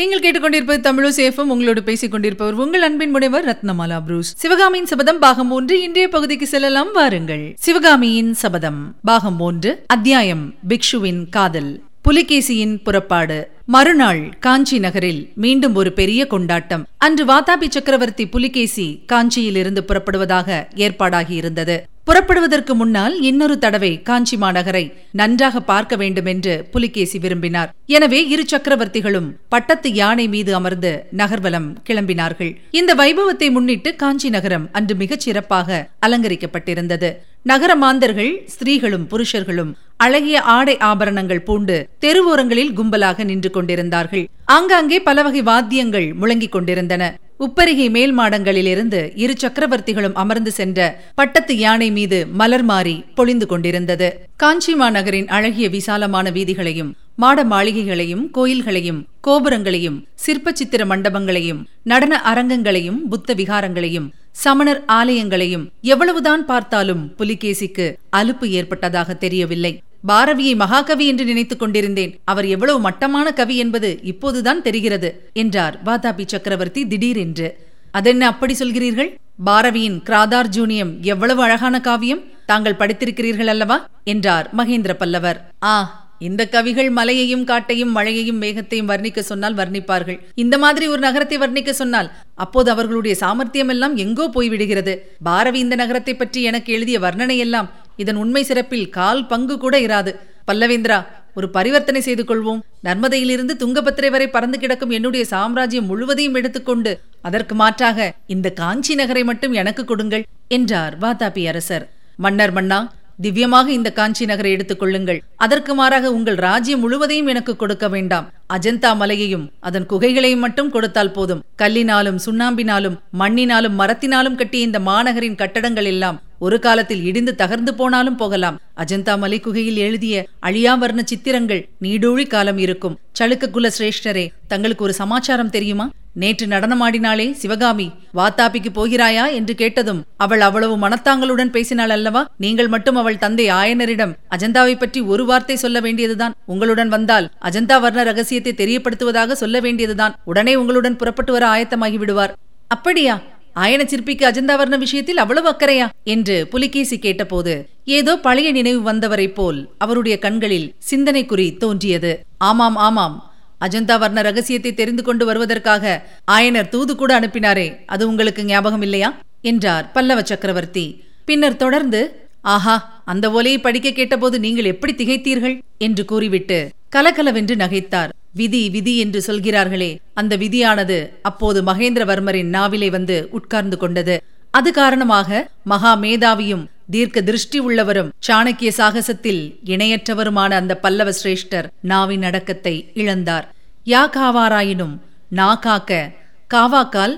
நீங்கள் கேட்டுக்கொண்டிருப்பது தமிழசேஃபம் உங்களோடு பேசிக் கொண்டிருப்பவர் உங்கள் அன்பின் முனைவர் ரத்னமாலா புரூஸ். சிவகாமியின் சபதம் பாகம் ஒன்று இன்றைய பகுதிக்கு செல்லலாம். வாருங்கள். சிவகாமியின் சபதம் பாகம் ஒன்று அத்தியாயம் பிக்ஷுவின் காதல். புலிகேசியின் புறப்பாடு. மறுநாள் காஞ்சி நகரில் மீண்டும் ஒரு பெரிய கொண்டாட்டம். அன்று வாதாபி சக்கரவர்த்தி புலிகேசி காஞ்சியிலிருந்து புறப்படுவதாக ஏற்பாடாகி இருந்தது. புறப்படுவதற்கு முன்னால் இன்னொரு தடவை காஞ்சி மாநகரை நன்றாக பார்க்க வேண்டும் என்று புலிகேசி விரும்பினார். எனவே இரு சக்கரவர்த்திகளும் பட்டத்து யானை மீது அமர்ந்து நகர்வலம் கிளம்பினார்கள். இந்த வைபவத்தை முன்னிட்டு காஞ்சி நகரம் அன்று மிகச் சிறப்பாக அலங்கரிக்கப்பட்டிருந்தது. நகர மாந்தர்கள் ஸ்திரீகளும் புருஷர்களும் அழகிய ஆடை ஆபரணங்கள் பூண்டு தெருவோரங்களில் கும்பலாக நின்று கொண்டிருந்தார்கள். ஆங்காங்கே பல வகை வாத்தியங்கள் முழங்கிக் கொண்டிருந்தன. உப்பரிகை மேல் மாடங்களிலிருந்து இரு சக்கரவர்த்திகளும் அமர்ந்து சென்ற பட்டத்து யானை மீது மலர் மாறி பொழிந்து கொண்டிருந்தது. காஞ்சி மாநகரின் அழகிய விசாலமான வீதிகளையும் மாட மாளிகைகளையும் கோயில்களையும் கோபுரங்களையும் சிற்ப சித்திர மண்டபங்களையும் நடன அரங்கங்களையும் புத்த விகாரங்களையும் சமணர் ஆலயங்களையும் எவ்வளவுதான் பார்த்தாலும் புலிகேசிக்கு அலுப்பு ஏற்பட்டதாக தெரியவில்லை. பாரவியை மகாகவி என்று நினைத்துக் கொண்டிருந்தேன். அவர் எவ்வளவு மட்டமான கவி என்பது இப்போதுதான் தெரிகிறது என்றார் வாதாபி சக்கரவர்த்தி திடீரென்று. அதென்ன அப்படி சொல்கிறீர்கள்? பாரவியின் கிராதார் ஜூனியம் எவ்வளவு அழகான காவியம்? தாங்கள் படித்திருக்கிறீர்கள் அல்லவா? என்றார் மகேந்திர பல்லவர். ஆ இந்த கவிகள் மலையையும் காட்டையும் மழையையும் மேகத்தையும் வர்ணிக்க சொன்னால் வர்ணிப்பார்கள். இந்த மாதிரி ஒரு நகரத்தை வர்ணிக்க சொன்னால் அப்போது அவர்களுடைய சாமர்த்தியம் எல்லாம் எங்கோ போய்விடுகிறது. பாரவி இந்த நகரத்தை பற்றி எனக்கு எழுதிய வர்ணனை எல்லாம் இதன் உண்மை சிறப்பில் கால் பங்கு கூட இராது. பல்லவேந்திரா ஒரு பரிவர்த்தனை செய்து கொள்வோம். நர்மதையிலிருந்து துங்கபத்திரை வரை பறந்து கிடக்கும் என்னுடைய சாம்ராஜ்யம் முழுவதையும் எடுத்துக்கொண்டு அதற்கு மாற்றாக இந்த காஞ்சி நகரை மட்டும் எனக்கு கொடுங்கள் என்றார் வாதாபி அரசர். மன்னர் மன்னா திவ்யமாக இந்த காஞ்சி நகரை எடுத்துக் கொள்ளுங்கள். அதற்கு மாறாக உங்கள் ராஜ்யம் முழுவதையும் எனக்கு கொடுக்க வேண்டாம். அஜந்தா மலையையும் அதன் குகைகளையும் மட்டும் கொடுத்தால் போதும். கல்லினாலும் சுண்ணாம்பினாலும் மண்ணினாலும் மரத்தினாலும் கட்டிய இந்த மாநகரின் கட்டடங்கள் எல்லாம் ஒரு காலத்தில் இடிந்து தகர்ந்து போனாலும் போகலாம். அஜந்தா மலை குகையில் எழுதிய அழியாவர்ண சித்திரங்கள் நீடூழி காலம் இருக்கும். சளுக்க குல சிரேஷ்டரே தங்களுக்கு ஒரு சமாச்சாரம் தெரியுமா? நேற்று நடனமாடினாளே சிவகாமி வாத்தாப்பிக்கு போகிறாயா என்று கேட்டதும் அவள் அவ்வளவு மனத்தாங்களுடன் பேசினாள் அல்லவா? நீங்கள் மட்டும் அவள் தந்தை ஆயனரிடம் அஜந்தாவை பற்றி ஒரு வார்த்தை சொல்ல வேண்டியதுதான். உங்களுடன் வந்தால் அஜந்தா வர்ண ரகசியத்தை தெரியப்படுத்துவதாக சொல்ல வேண்டியதுதான். உடனே உங்களுடன் புறப்பட்டு வர ஆயத்தமாகி விடுவார். அப்படியா? ஆயன சிற்பிக்கு அஜந்தாவர்ண விஷயத்தில் அவ்வளவு அக்கறையா? என்று புலிகேசி கேட்டபோது ஏதோ பழைய நினைவு வந்தவரைப் போல் அவருடைய கண்களில் சிந்தனை குறி தோன்றியது. ஆமாம் ஆமாம். அஜந்தா வர்ண ரகசியத்தை தெரிந்து கொண்டு வருவதற்காக ஆயனர் தூது கூட அனுப்பினாரே அது உங்களுக்கு ஞாபகம் இல்லையா? என்றார் பல்லவ சக்கரவர்த்தி. பின்னர் தொடர்ந்து ஆஹா அந்த ஒலையை படிக்க கேட்டபோது நீங்கள் எப்படி திகைத்தீர்கள்? என்று கூறிவிட்டு கலகலவென்று நகைத்தார். விதி விதி என்று சொல்கிறார்களே. அந்த விதியானது அப்போது மகேந்திரவர்மரின் நாவிலே வந்து உட்கார்ந்து கொண்டது. அது காரணமாக மகா மேதாவியும் தீர்க்க திருஷ்டி உள்ளவரும் சாணக்கிய சாகசத்தில் இணையற்றவருமான அந்த பல்லவ சிரேஷ்டர் நாவின் அடக்கத்தை இழந்தார். யா காவாராயினும் நா காக்க காவாக்கால்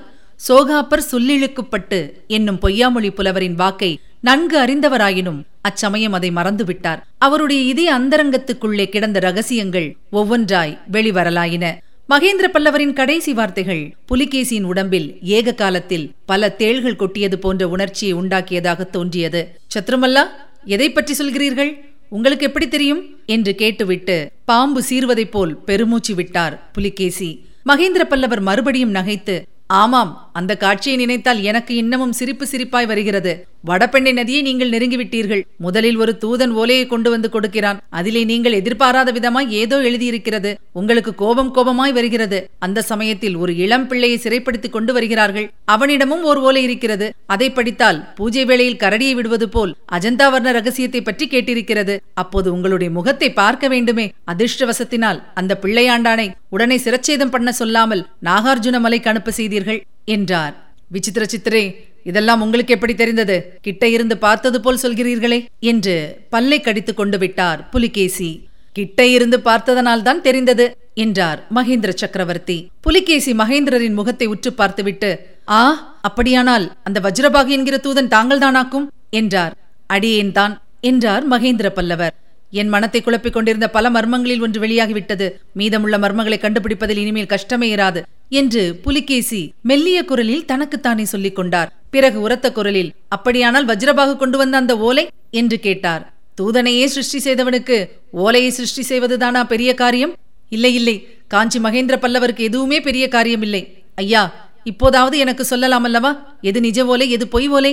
சோகாப்பர் சொல்லிழுக்குப்பட்டு என்னும் பொய்யாமொழி புலவரின் வாக்கை நன்கு அறிந்தவராயினும் அச்சமயம் அதை மறந்துவிட்டார். அவருடைய இதய அந்தரங்கத்துக்குள்ளே கிடந்த ரகசியங்கள் ஒவ்வொன்றாய் வெளிவரலாயின. மகேந்திர பல்லவரின் கடைசி வார்த்தைகள் புலிகேசியின் உடம்பில் ஏக காலத்தில் பல தேள்கள் கொட்டியது போன்ற உணர்ச்சியை உண்டாக்கியதாக தோன்றியது. சத்ருமல்லா எதை பற்றி சொல்கிறீர்கள்? உங்களுக்கு எப்படி தெரியும்? என்று கேட்டுவிட்டு பாம்பு சீர்வதைப் போல் பெருமூச்சு விட்டார் புலிகேசி. மகேந்திர பல்லவர் மறுபடியும் நகைத்து ஆமாம் அந்த காட்சியை நினைத்தால் எனக்கு இன்னமும் சிரிப்பு சிரிப்பாய் வருகிறது. வடபெண்ணை நதியை நீங்கள் நெருங்கிவிட்டீர்கள். முதலில் ஒரு தூதன் ஓலையை கொண்டு வந்து கொடுக்கிறான். அதிலே நீங்கள் எதிர்பாராத விதமாய் ஏதோ எழுதியிருக்கிறது. உங்களுக்கு கோபம் கோபமாய் வருகிறது. அந்த சமயத்தில் ஒரு இளம் பிள்ளையை சிறைப்படுத்திக் கொண்டு வருகிறார்கள். அவனிடமும் ஒரு ஓலை இருக்கிறது. அதை படித்தால் பூஜை வேளையில் கரடியை விடுவது போல் அஜந்தாவர்ண ரகசியத்தை பற்றி கேட்டிருக்கிறது. அப்போது உங்களுடைய முகத்தை பார்க்க வேண்டுமே. அதிர்ஷ்டவசத்தினால் அந்த பிள்ளையாண்டானை உடனே சிரச்சேதம் பண்ண சொல்லாமல் நாகார்ஜுன மலைக்கு அனுப்ப செய்தீர்கள் என்றார். விசித்திர சித்திரே இதெல்லாம் உங்களுக்கு எப்படி தெரிந்தது? கிட்ட இருந்து பார்த்தது போல் சொல்கிறீர்களே என்று பல்லை கடித்துக் கொண்டு விட்டார் புலிகேசி. கிட்ட இருந்து பார்த்ததனால்தான் தெரிந்தது என்றார் மகேந்திர சக்கரவர்த்தி. புலிகேசி மகேந்திரரின் முகத்தை உற்று பார்த்துவிட்டு ஆ அப்படியானால் அந்த வஜ்ரபாகு என்கிற தூதன் தாங்கள்தானாக்கும்? என்றார். அடியேன் தான் என்றார் மகேந்திர பல்லவர். என் மனத்தை குழப்பிக் கொண்டிருந்த பல மர்மங்களில் ஒன்று வெளியாகிவிட்டது. மீதமுள்ள மர்மங்களை கண்டுபிடிப்பதில் இனிமேல் கஷ்டமே இராது என்று புலிகேசி மெல்லிய குரலில் தனக்குத்தானே சொல்லிக் கொண்டார். பிறகு உரத்த குரலில் அப்படியானால் வஜ்ரபாகு கொண்டு வந்த அந்த ஓலை? என்று கேட்டார். தூதனையே சிருஷ்டி செய்தவனுக்கு ஓலையை சிருஷ்டி செய்வதுதானா பெரிய காரியம்? இல்லை இல்லை. காஞ்சி மகேந்திர பல்லவருக்கு எதுவுமே பெரிய காரியமில்லை. ஐயா இப்போதாவது எனக்கு சொல்லலாம் அல்லவா எது நிஜ ஓலை எது பொய் ஓலை?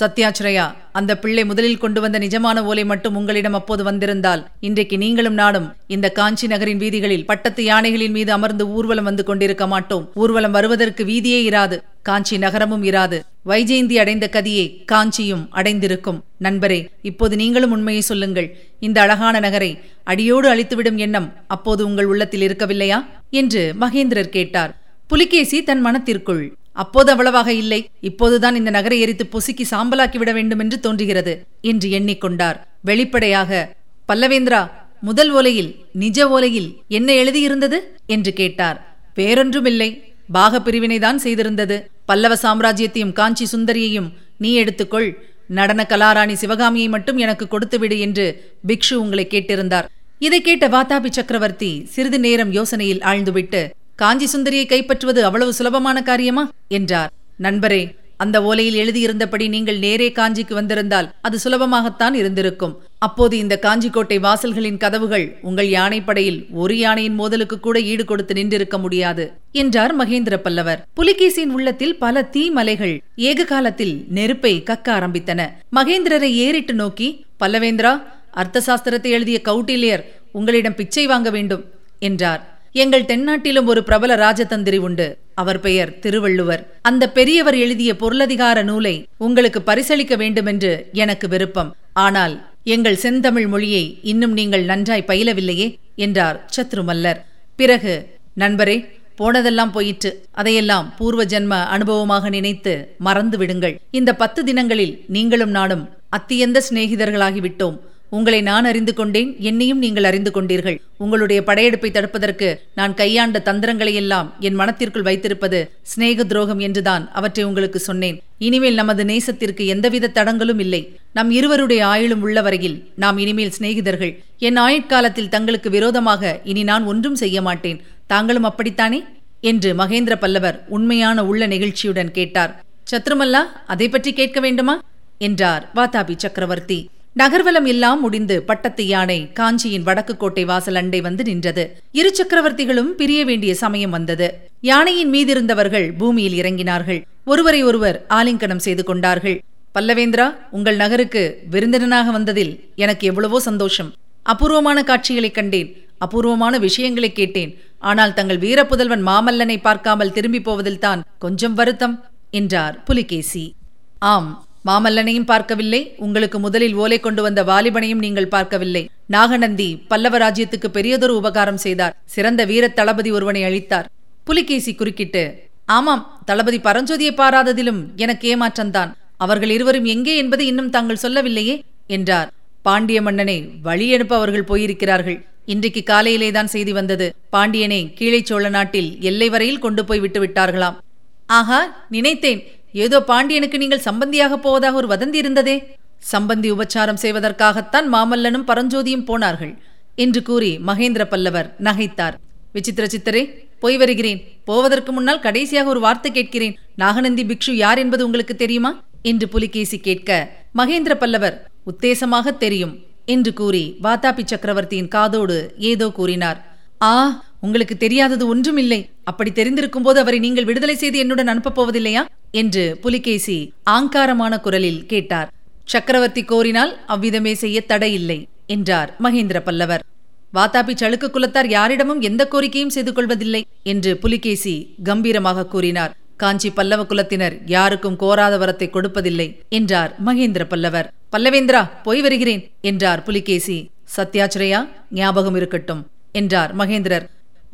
சத்யாச்சிரயா அந்த பிள்ளை முதலில் கொண்டு வந்த நிஜமான ஓலை மட்டும் உங்களிடம் அப்போது வந்திருந்தால் இன்றைக்கு நீங்களும் நானும் இந்த காஞ்சி நகரின் வீதிகளில் பட்டத்து யானைகளின் மீது அமர்ந்து ஊர்வலம் வந்து கொண்டிருக்க மாட்டோம். ஊர்வலம் வருவதற்கு வீதியே இராது காஞ்சி நகரமும் இராது. வைஜெயந்தி அடைந்த கதியை காஞ்சியும் அடைந்திருக்கும். நண்பரே இப்போது நீங்களும் உண்மையை சொல்லுங்கள். இந்த அழகான நகரை அடியோடு அழித்துவிடும் எண்ணம் அப்போது உங்கள் உள்ளத்தில் இருக்கவில்லையா? என்று மகேந்திரர் கேட்டார். புலிகேசி தன் மனத்திற்குள் அப்போது அவ்வளவாக இல்லை. இப்போதுதான் இந்த நகரை எரித்து பொசுக்கி சாம்பலாக்கி விட வேண்டும் என்று தோன்றுகிறது என்று எண்ணிக்கொண்டார். வெளிப்படையாக பல்லவேந்திரா முதல் ஓலையில் நிஜ ஓலையில் என்ன எழுதியிருந்தது? என்று கேட்டார். வேறொன்றுமில்லை. பாக பிரிவினைதான் செய்திருந்தது. பல்லவ சாம்ராஜ்யத்தையும் காஞ்சி சுந்தரியையும் நீ எடுத்துக்கொள். நடன கலாராணி சிவகாமியை மட்டும் எனக்கு கொடுத்துவிடு என்று பிக்ஷு உங்களை கேட்டிருந்தார். இதை கேட்ட வாதாபி சக்கரவர்த்தி சிறிது நேரம் யோசனையில் ஆழ்ந்துவிட்டு காஞ்சி சுந்தரியை கைப்பற்றுவது அவ்வளவு சுலபமான காரியமா? என்றார். நண்பரே அந்த ஓலையில் எழுதியிருந்தபடி நீங்கள் நேரே காஞ்சிக்கு வந்திருந்தால் அது சுலபமாகத்தான் இருந்திருக்கும். அப்போது இந்த காஞ்சிக்கோட்டை வாசல்களின் கதவுகள் உங்கள் யானைப்படையில் ஒரு யானையின் மோதலுக்கு கூட ஈடு கொடுத்து நின்றிருக்க முடியாது என்றார் மகேந்திர பல்லவர். புலிகேசியின் உள்ளத்தில் பல தீமலைகள் ஏக காலத்தில் நெருப்பை கக்க ஆரம்பித்தன. மகேந்திரரை ஏறிட்டு நோக்கி பல்லவேந்திரா அர்த்த சாஸ்திரத்தை எழுதிய கௌட்டில்யர் உங்களிடம் பிச்சை வாங்க வேண்டும் என்றார். எங்கள் தென்னாட்டிலும் ஒரு பிரபல ராஜதந்திரி உண்டு. அவர் பெயர் திருவள்ளுவர். அந்த பெரியவர் எழுதிய பொருளதிகார நூலை உங்களுக்கு பரிசளிக்க வேண்டுமென்று எனக்கு விருப்பம். ஆனால் எங்கள் செந்தமிழ் மொழியை இன்னும் நீங்கள் நன்றாய் பயிலவில்லையே என்றார் சத்ருமல்லர். பிறகு நண்பரே போனதெல்லாம் போயிற்று. அதையெல்லாம் பூர்வ ஜென்ம அனுபவமாக நினைத்து மறந்து விடுங்கள் இந்த பத்து தினங்களில் நீங்களும் நானும் அத்தியந்த சிநேகிதர்களாகிவிட்டோம். உங்களை நான் அறிந்து கொண்டேன் என்னையும் நீங்கள் அறிந்து கொண்டீர்கள். உங்களுடைய படையெடுப்பை தடுப்பதற்கு நான் கையாண்ட தந்திரங்களையெல்லாம் என் மனத்திற்குள் வைத்திருப்பது சிநேக துரோகம் என்றுதான் அவற்றை உங்களுக்கு சொன்னேன். இனிமேல் நமது நேசத்திற்கு எந்தவித தடங்களும் இல்லை. நம் இருவருடைய ஆயுளும் உள்ள வரையில் நாம் இனிமேல் சிநேகிதர்கள். என் ஆயுட்காலத்தில் தங்களுக்கு விரோதமாக இனி நான் ஒன்றும் செய்ய மாட்டேன். தாங்களும் அப்படித்தானே? என்று மகேந்திர பல்லவர் உண்மையான உள்ள நெகிழ்ச்சியுடன் கேட்டார். சத்ருமல்லா அதை பற்றி கேட்க வேண்டுமா? என்றார் வாதாபி சக்கரவர்த்தி. நகர்வலம் எல்லாம் முடிந்து பட்டத்து யானை காஞ்சியின் வடக்கு கோட்டை வாசல் அண்டை வந்து நின்றது. இரு சக்கரவர்த்திகளும் பிரிய வேண்டிய சமயம் வந்தது. யானையின் மீதிருந்தவர்கள் பூமியில் இறங்கினார்கள். ஒருவரை ஒருவர் ஆலிங்கனம் செய்து கொண்டார்கள். பல்லவேந்திரா உங்கள் நகருக்கு விருந்தினனாக வந்ததில் எனக்கு எவ்வளவோ சந்தோஷம். அபூர்வமான காட்சிகளைக் கண்டேன். அபூர்வமான விஷயங்களை கேட்டேன். ஆனால் தங்கள் வீரப்புதல்வன் மாமல்லனை பார்க்காமல் திரும்பி போவதில்தான் கொஞ்சம் வருத்தம் என்றார் புலிகேசி. ஆம் மாமல்லனையும் பார்க்கவில்லை. உங்களுக்கு முதலில் ஓலை கொண்டு வந்த வாலிபனையும் நீங்கள் பார்க்கவில்லை. நாகநந்தி பல்லவ ராஜ்யத்துக்கு பெரியதொரு உபகாரம் செய்தார். சிறந்த வீர தளபதி ஒருவனை அளித்தார் புலிகேசி குறுக்கிட்டு ஆமாம் தளபதி பரஞ்சோதியை பாராததிலும் எனக்கு ஏமாற்றம்தான். அவர்கள் இருவரும் எங்கே என்பது இன்னும் தாங்கள் சொல்லவில்லையே? என்றார். பாண்டிய மன்னனை வழி அனுப்ப அவர்கள் போயிருக்கிறார்கள். இன்றைக்கு காலையிலேதான் செய்தி வந்தது. பாண்டியனை கீழே சோழ நாட்டில் எல்லை வரையில் கொண்டு போய் விட்டு விட்டார்களாம். ஆஹா நினைத்தேன். ஏதோ பாண்டியனுக்கு நீங்கள் சம்பந்தியாகப் போவதாக ஒரு வதந்தி இருந்ததே? சம்பந்தி உபச்சாரம் செய்வதற்காகத்தான் மாமல்லனும் பரஞ்சோதியும் போனார்கள் என்று கூறி மகேந்திர பல்லவர் நகைத்தார். விசித்திர சித்தரே போய் வருகிறேன். போவதற்கு முன்னால் கடைசியாக ஒரு வார்த்தை கேட்கிறேன். நாகநந்தி பிக்ஷு யார் என்பது உங்களுக்கு தெரியுமா? என்று புலிகேசி கேட்க மகேந்திர பல்லவர் உத்தேசமாக தெரியும் என்று கூறி வாதாபி சக்கரவர்த்தியின் காதோடு ஏதோ கூறினார். ஆ உங்களுக்கு தெரியாதது ஒன்றுமில்லை. அப்படி தெரிந்திருக்கும் போது அவரை நீங்கள் விடுதலை செய்து என்னுடன் அனுப்பப் போவதில்லையா என்று புலிகேசி ஆங்காரமான குரலில் கேட்டார். சக்கரவர்த்தி கோரினால் அவ்விதமே செய்ய தடையில்லை என்றார் மகேந்திர பல்லவர். வாத்தாபி சளுக்கு குலத்தார் யாரிடமும் எந்த கோரிக்கையும் செய்து கொள்வதில்லை என்று புலிகேசி கம்பீரமாக கூறினார். காஞ்சி பல்லவ குலத்தினர் யாருக்கும் கோராத வரத்தை கொடுப்பதில்லை என்றார் மகேந்திர பல்லவர். பல்லவேந்திரா போய் வருகிறேன் என்றார் புலிகேசி. சத்யாச்சிரயா ஞாபகம் இருக்கட்டும் என்றார் மகேந்திரர்.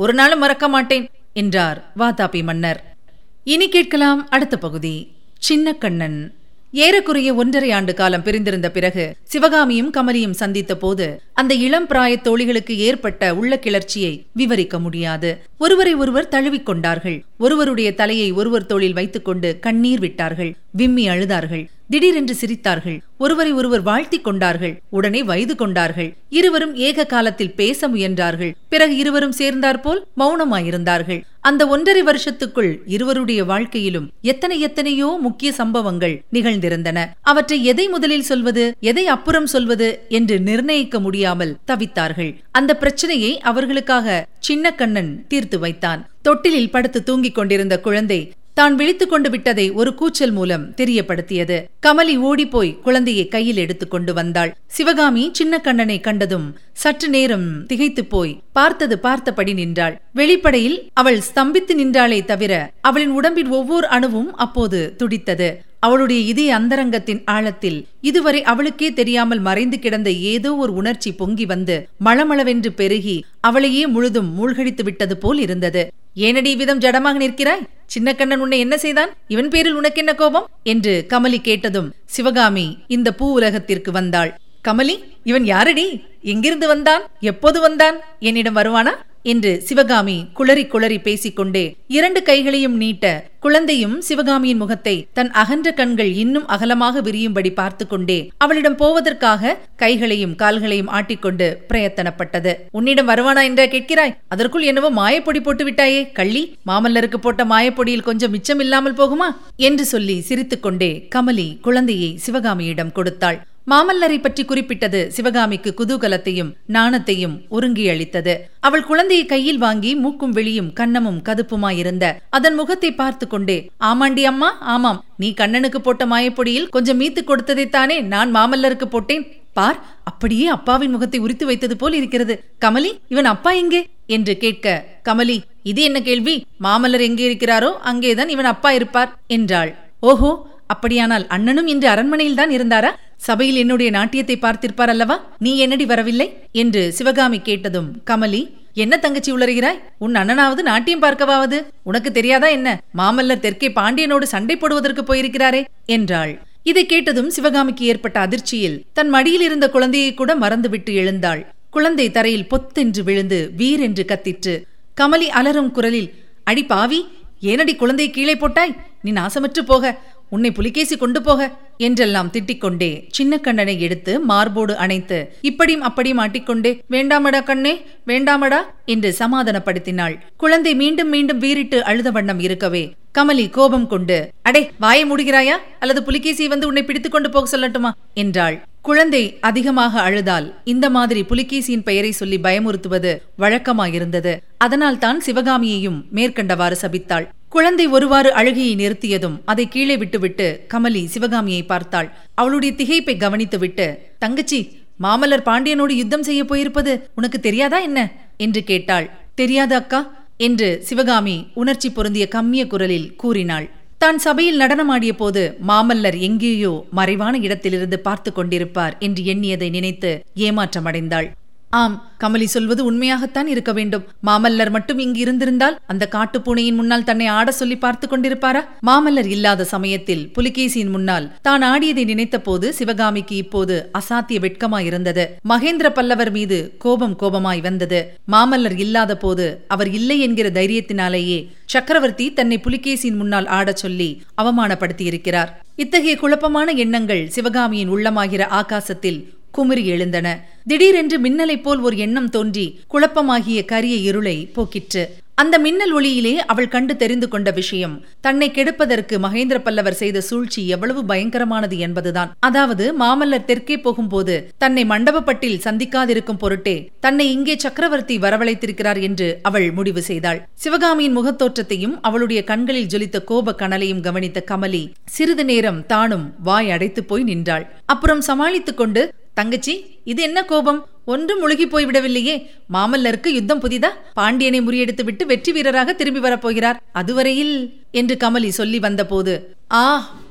ஒரு நாளும் மறக்க மாட்டேன் என்றார் வாதாபி மன்னர். இனி கேட்கலாம் அடுத்த பகுதி. சின்ன கண்ணன். ஏறக்குறைய ஒன்றரை ஆண்டு காலம் பிரிந்திருந்த பிறகு சிவகாமியும் கமலியும் சந்தித்த போது அந்த இளம் பிராய தோழிகளுக்கு ஏற்பட்ட உள்ள கிளர்ச்சியை விவரிக்க முடியாது. ஒருவரை ஒருவர் தழுவிக்கொண்டார்கள். ஒருவருடைய தலையை ஒருவர் தோளில் வைத்துக்கொண்டு கண்ணீர் விட்டார்கள். விம்மி அழுதார்கள். திடீரென்று சிரித்தார்கள். ஒருவரை ஒருவர் வாழ்த்திக் கொண்டார்கள். உடனே வயது கொண்டார்கள். இருவரும் ஏக காலத்தில் பேச முயன்றார்கள். பிறகு இருவரும் சேர்ந்தாற்போல் மௌனமாயிருந்தார்கள். அந்த ஒன்றரை வருஷத்துக்குள் இருவருடைய வாழ்க்கையிலும் எத்தனை எத்தனையோ முக்கிய சம்பவங்கள் நிகழ்ந்திருந்தன. அவற்றை எதை முதலில் சொல்வது எதை அப்புறம் சொல்வது என்று நிர்ணயிக்க முடியாமல் தவித்தார்கள். அந்த பிரச்சனையை அவர்களுக்காக சின்ன கண்ணன் தீர்த்து வைத்தான். தொட்டிலில் படுத்து தூங்கிக் கொண்டிருந்த குழந்தை தான் விழித்துக் கொண்டு விட்டதை ஒரு கூச்சல் மூலம் தெரியப்படுத்தியது. கமலி ஓடிப்போய் குழந்தையை கையில் எடுத்துக் கொண்டு வந்தாள். சிவகாமி சின்ன கண்ணனை கண்டதும் சற்று நேரம் திகைத்துப் போய் பார்த்தது பார்த்தபடி நின்றாள். வெளிப்படையில் அவள் ஸ்தம்பித்து நின்றாளே தவிர அவளின் உடம்பின் ஒவ்வொரு அணுவும் அப்போது துடித்தது. அவளுடைய இதய அந்தரங்கத்தின் ஆழத்தில் இதுவரை அவளுக்கே தெரியாமல் மறைந்து கிடந்த ஏதோ ஒரு உணர்ச்சி பொங்கி வந்து மளமளவென்று பெருகி அவளையே முழுதும் மூழ்கடித்து விட்டது போல் இருந்தது. ஏனடி விதம் ஜடமாக நிற்கிறாய்? சின்னக்கண்ணன் உன்னை என்ன செய்தான்? இவன் பேரில் உனக்கென்ன கோபம்? என்று கமலி கேட்டதும் சிவகாமி இந்த பூ உலகத்திற்கு வந்தாள். கமலி இவன் யாரடி? எங்கிருந்து வந்தான்? எப்போது வந்தான்? என்னிடம் வருவானா? என்று சிவகாமி குளறி குளறி பேசிக்கொண்டே இரண்டு கைகளையும் நீட்ட குழந்தையும் சிவகாமியின் முகத்தை தன் அகன்ற கண்கள் இன்னும் அகலமாக விரியும்படி பார்த்து கொண்டே அவளிடம் போவதற்காக கைகளையும் கால்களையும் ஆட்டிக்கொண்டு பிரயத்தனப்பட்டது. உன்னிடம் வருவானா என்ற கேட்கிறாய்? அதற்குள் என்னவோ மாயப்பொடி போட்டு விட்டாயே. கள்ளி மாமல்லருக்கு போட்ட மாயப்பொடியில் கொஞ்சம் மிச்சம் இல்லாமல் போகுமா? என்று சொல்லி சிரித்துக்கொண்டே கமலி குழந்தையை சிவகாமியிடம் கொடுத்தாள். மாமல்லரை பற்றி குறிப்பிட்டது சிவகாமிக்கு குதூகலத்தையும் நாணத்தையும் ஒருங்கி அளித்தது அவள் குழந்தையை கையில் வாங்கி மூக்கும் வெளியும் கண்ணமும் கதுப்புமாயிருந்த அதன் முகத்தை பார்த்து கொண்டே ஆமாண்டி அம்மா ஆமாம். நீ கண்ணனுக்கு போட்ட மாயப்பொடியில் கொஞ்சம் மீத்து கொடுத்ததைத்தானே நான் மாமல்லருக்கு போட்டேன். பார் அப்படியே அப்பாவின் முகத்தை உரித்து வைத்தது போல் இருக்கிறது. கமலி இவன் அப்பா எங்கே? என்று கேட்க கமலி இது என்ன கேள்வி? மாமல்லர் எங்கே இருக்கிறாரோ அங்கேதான் இவன் அப்பா இருப்பார் என்றாள். ஓஹோ அப்படியானால் அண்ணனும் இன்று அரண்மனையில் தான் இருந்தாரா? சபையில் என்னுடைய நாட்டியத்தை பார்த்திருப்பார் அல்லவா? நீ என்னடி வரவில்லை? என்று சிவகாமி கேட்டதும் கமலி என்ன தங்கச்சி உளறுகிறாய்? உன் அண்ணனாவது நாட்டியம் பார்க்கவாவது? உனக்கு தெரியாதா என்ன? மாமல்லர் தெற்கே பாண்டியனோடு சண்டை போடுவதற்கு போயிருக்கிறாரே என்றாள். இதை கேட்டதும் சிவகாமிக்கு ஏற்பட்ட அதிர்ச்சியில் தன் மடியில் இருந்த குழந்தையை கூட மறந்துவிட்டு எழுந்தாள். குழந்தை தரையில் பொத்தென்று விழுந்து வீரென்று கத்திற்று. கமலி அலறும் குரலில் அடி பாவி ஏனடி குழந்தையை கீழே போட்டாய்? நீ நாசமற்று போக. உன்னை புலிகேசி கொண்டு போக என்றெல்லாம் திட்டிக்கொண்டே சின்ன கண்ணனை எடுத்து மார்போடு அணைத்து இப்படியும் அப்படியும் ஆட்டிக்கொண்டே வேண்டாமடா கண்ணே வேண்டாமடா என்று சமாதானப்படுத்தினாள். குழந்தை மீண்டும் மீண்டும் வீறிட்டு அழுத வண்ணம் இருக்கவே கமலி கோபம் கொண்டு அடே வாயை மூடுகிறாயா? அல்லது புலிகேசி வந்து உன்னை பிடித்துக் கொண்டு போக சொல்லட்டுமா? என்றாள். குழந்தை அதிகமாக அழுதால் இந்த மாதிரி புலிகேசியின் பெயரை சொல்லி பயமுறுத்துவது வழக்கமாயிருந்தது. அதனால் தான் சிவகாமியையும் மேற்கண்டவாறு சபித்தாள். குழந்தை ஒருவாறு அழுகையை நிறுத்தியதும் அதை கீழே விட்டுவிட்டு கமலி சிவகாமியை பார்த்தாள். அவளுடைய திகைப்பை கவனித்துவிட்டு தங்கச்சி மாமல்லர் பாண்டியனோடு யுத்தம் செய்ய போயிருப்பது உனக்கு தெரியாதா என்ன? என்று கேட்டாள். தெரியாத அக்கா என்று சிவகாமி உணர்ச்சி பொருந்திய கம்மிய குரலில் கூறினாள். தான் சபையில் நடனமாடிய போது மாமல்லர் எங்கேயோ மறைவான இடத்திலிருந்து பார்த்து கொண்டிருப்பார் என்று எண்ணியதை நினைத்து ஏமாற்றமடைந்தாள். ஆம் கமலி சொல்வது உண்மையாகத்தான் இருக்க வேண்டும். மாமல்லர் மட்டும் இங்கு இருந்திருந்தால் அந்த காட்டுப்பூனையின் முன்னால் தன்னை ஆட சொல்லி பார்த்து கொண்டிருப்பாரா? மாமல்லர் இல்லாத சமயத்தில் புலிகேசியின் முன்னால் தான் ஆடியதை நினைத்த போது சிவகாமிக்கு இப்போது அசாத்திய வெட்கமாயிருந்தது. மகேந்திர பல்லவர் மீது கோபம் கோபமாய் வந்தது. மாமல்லர் இல்லாத போது அவர் இல்லை என்கிற தைரியத்தினாலேயே சக்கரவர்த்தி தன்னை புலிகேசியின் முன்னால் ஆடச் சொல்லி அவமானப்படுத்தியிருக்கிறார். இத்தகைய குழப்பமான எண்ணங்கள் சிவகாமியின் உள்ளமாகிற ஆகாசத்தில் குமுறி எழுந்தன. திடீரென்று மின்னலைப் போல் ஒரு எண்ணம் தோன்றி குழப்பமாகிய கரிய இருளை போக்கிற்று. அந்த மின்னல் ஒளியிலே அவள் கண்டு தெரிந்து கொண்ட விஷயம் தன்னை கெடுப்பதற்கு மகேந்திர பல்லவர் செய்த சூழ்ச்சி எவ்வளவு பயங்கரமானது என்பதுதான். அதாவது மாமல்லர் தெற்கே போகும்போது தன்னை மண்டபப்பட்டில் சந்திக்காதிருக்கும் பொருட்டே தன்னை இங்கே சக்கரவர்த்தி வரவழைத்திருக்கிறார் என்று அவள் முடிவு செய்தாள். சிவகாமியின் முகத்தோற்றத்தையும் அவளுடைய கண்களில் ஜொலித்த கோப கனலையும் கவனித்த கமலி சிறிது நேரம் தானும் வாய் அடைத்துப் போய் நின்றாள். அப்புறம் சமாளித்துக் கொண்டு தங்கச்சி இது என்ன கோபம்? ஒன்றும் முழுகி போய்விடவில்லையே. மாமல்லருக்கு யுத்தம் புதிதா? பாண்டியனை முறியடித்து விட்டு வெற்றி வீரராக திரும்பி வரப்போகிறார். அதுவரையில் என்று கமலி சொல்லி வந்தபோது ஆ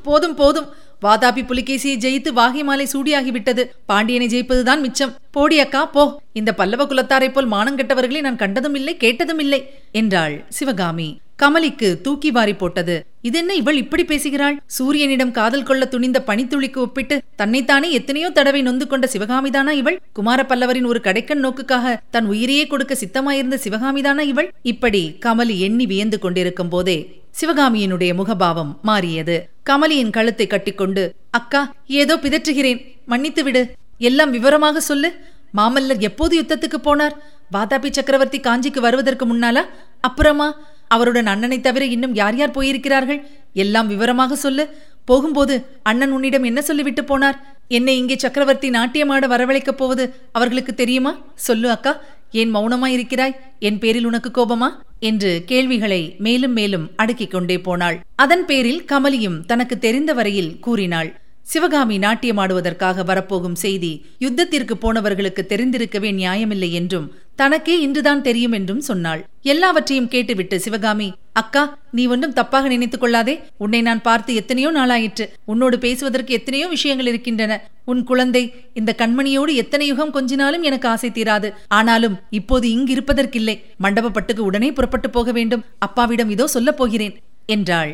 போதும் போதும். வாதாபி புலிகேசியை ஜெயித்து வாகை மாலை சூடியாகிவிட்டது. பாண்டியனை ஜெயிப்பதுதான் மிச்சம். போடி அக்கா போ. இந்த பல்லவ குலத்தாரைப் போல் மானங்கெட்டவர்களை நான் கண்டதும் இல்லை கேட்டதும் இல்லை என்றாள் சிவகாமி. கமலிக்கு தூக்கி வாரி போட்டது. இதென்ன இவள் இப்படி பேசுகிறாள்? சூரியனிடம் காதல் கொள்ள துணிந்த பனித்துளிக்கு ஒப்பிட்டு தன்னைத்தானே எத்தனையோ தடவை நொந்து கொண்ட சிவகாமிதானா இவள்? குமார பல்லவரின் ஒரு கடைக்கன் நோக்குக்காக தன் உயிரையே கொடுக்க சித்தமாயிருந்த சிவகாமிதானா இவள்? இப்படி கமலி எண்ணி வியந்து கொண்டிருக்கும் போதே சிவகாமியினுடைய முகபாவம் மாறியது. கமலியின் கழுத்தை கட்டிக்கொண்டு அக்கா ஏதோ பிதற்றுகிறேன். மன்னித்து விடு. எல்லாம் விவரமாக சொல்லு. மாமல்லர் எப்போது யுத்தத்துக்கு போனார்? வாதாபி சக்கரவர்த்தி காஞ்சிக்கு வருவதற்கு முன்னாலா? அப்புறமா? அவருடன் அண்ணனை தவிர இன்னும் யார் யார் போயிருக்கிறார்கள்? எல்லாம் விவரமாக சொல்லு. போகும்போது அண்ணன் உன்னிடம் என்ன சொல்லிவிட்டு போனார்? என்னை இங்கே சக்கரவர்த்தி நாட்டியமாட வரவழைக்கப் போவது அவர்களுக்கு தெரியுமா? சொல்லு அக்கா. ஏன் மௌனமாயிருக்கிறாய் என் பேரில் உனக்கு கோபமா? என்று கேள்விகளை மேலும் மேலும் அடுக்கிக் கொண்டே போனாள். அதன் பேரில் கமலியும் தனக்கு தெரிந்த வரையில் கூறினாள். சிவகாமி நாட்டியமாடுவதற்காக வரப்போகும் செய்தி யுத்தத்திற்கு போனவர்களுக்கு தெரிந்திருக்கவே நியாயமில்லை என்றும் தனக்கே இன்றுதான் தெரியும் என்றும் சொன்னாள். எல்லாவற்றையும் கேட்டுவிட்டு சிவகாமி அக்கா நீ ஒன்றும் தப்பாக நினைத்துக் கொள்ளாதே. உன்னை நான் பார்த்து எத்தனையோ நாளாயிற்று. உன்னோடு பேசுவதற்கு எத்தனையோ விஷயங்கள் இருக்கின்றன. உன் குழந்தை இந்த கண்மணியோடு எத்தனை யுகம் கொஞ்சினாலும் எனக்கு ஆசை தீராது. ஆனாலும் இப்போது இங்கு இருப்பதற்கில்லை மண்டபப்பட்டுக்கு உடனே புறப்பட்டு போக வேண்டும். அப்பாவிடம் இதோ சொல்லப் போகிறேன் என்றாள்.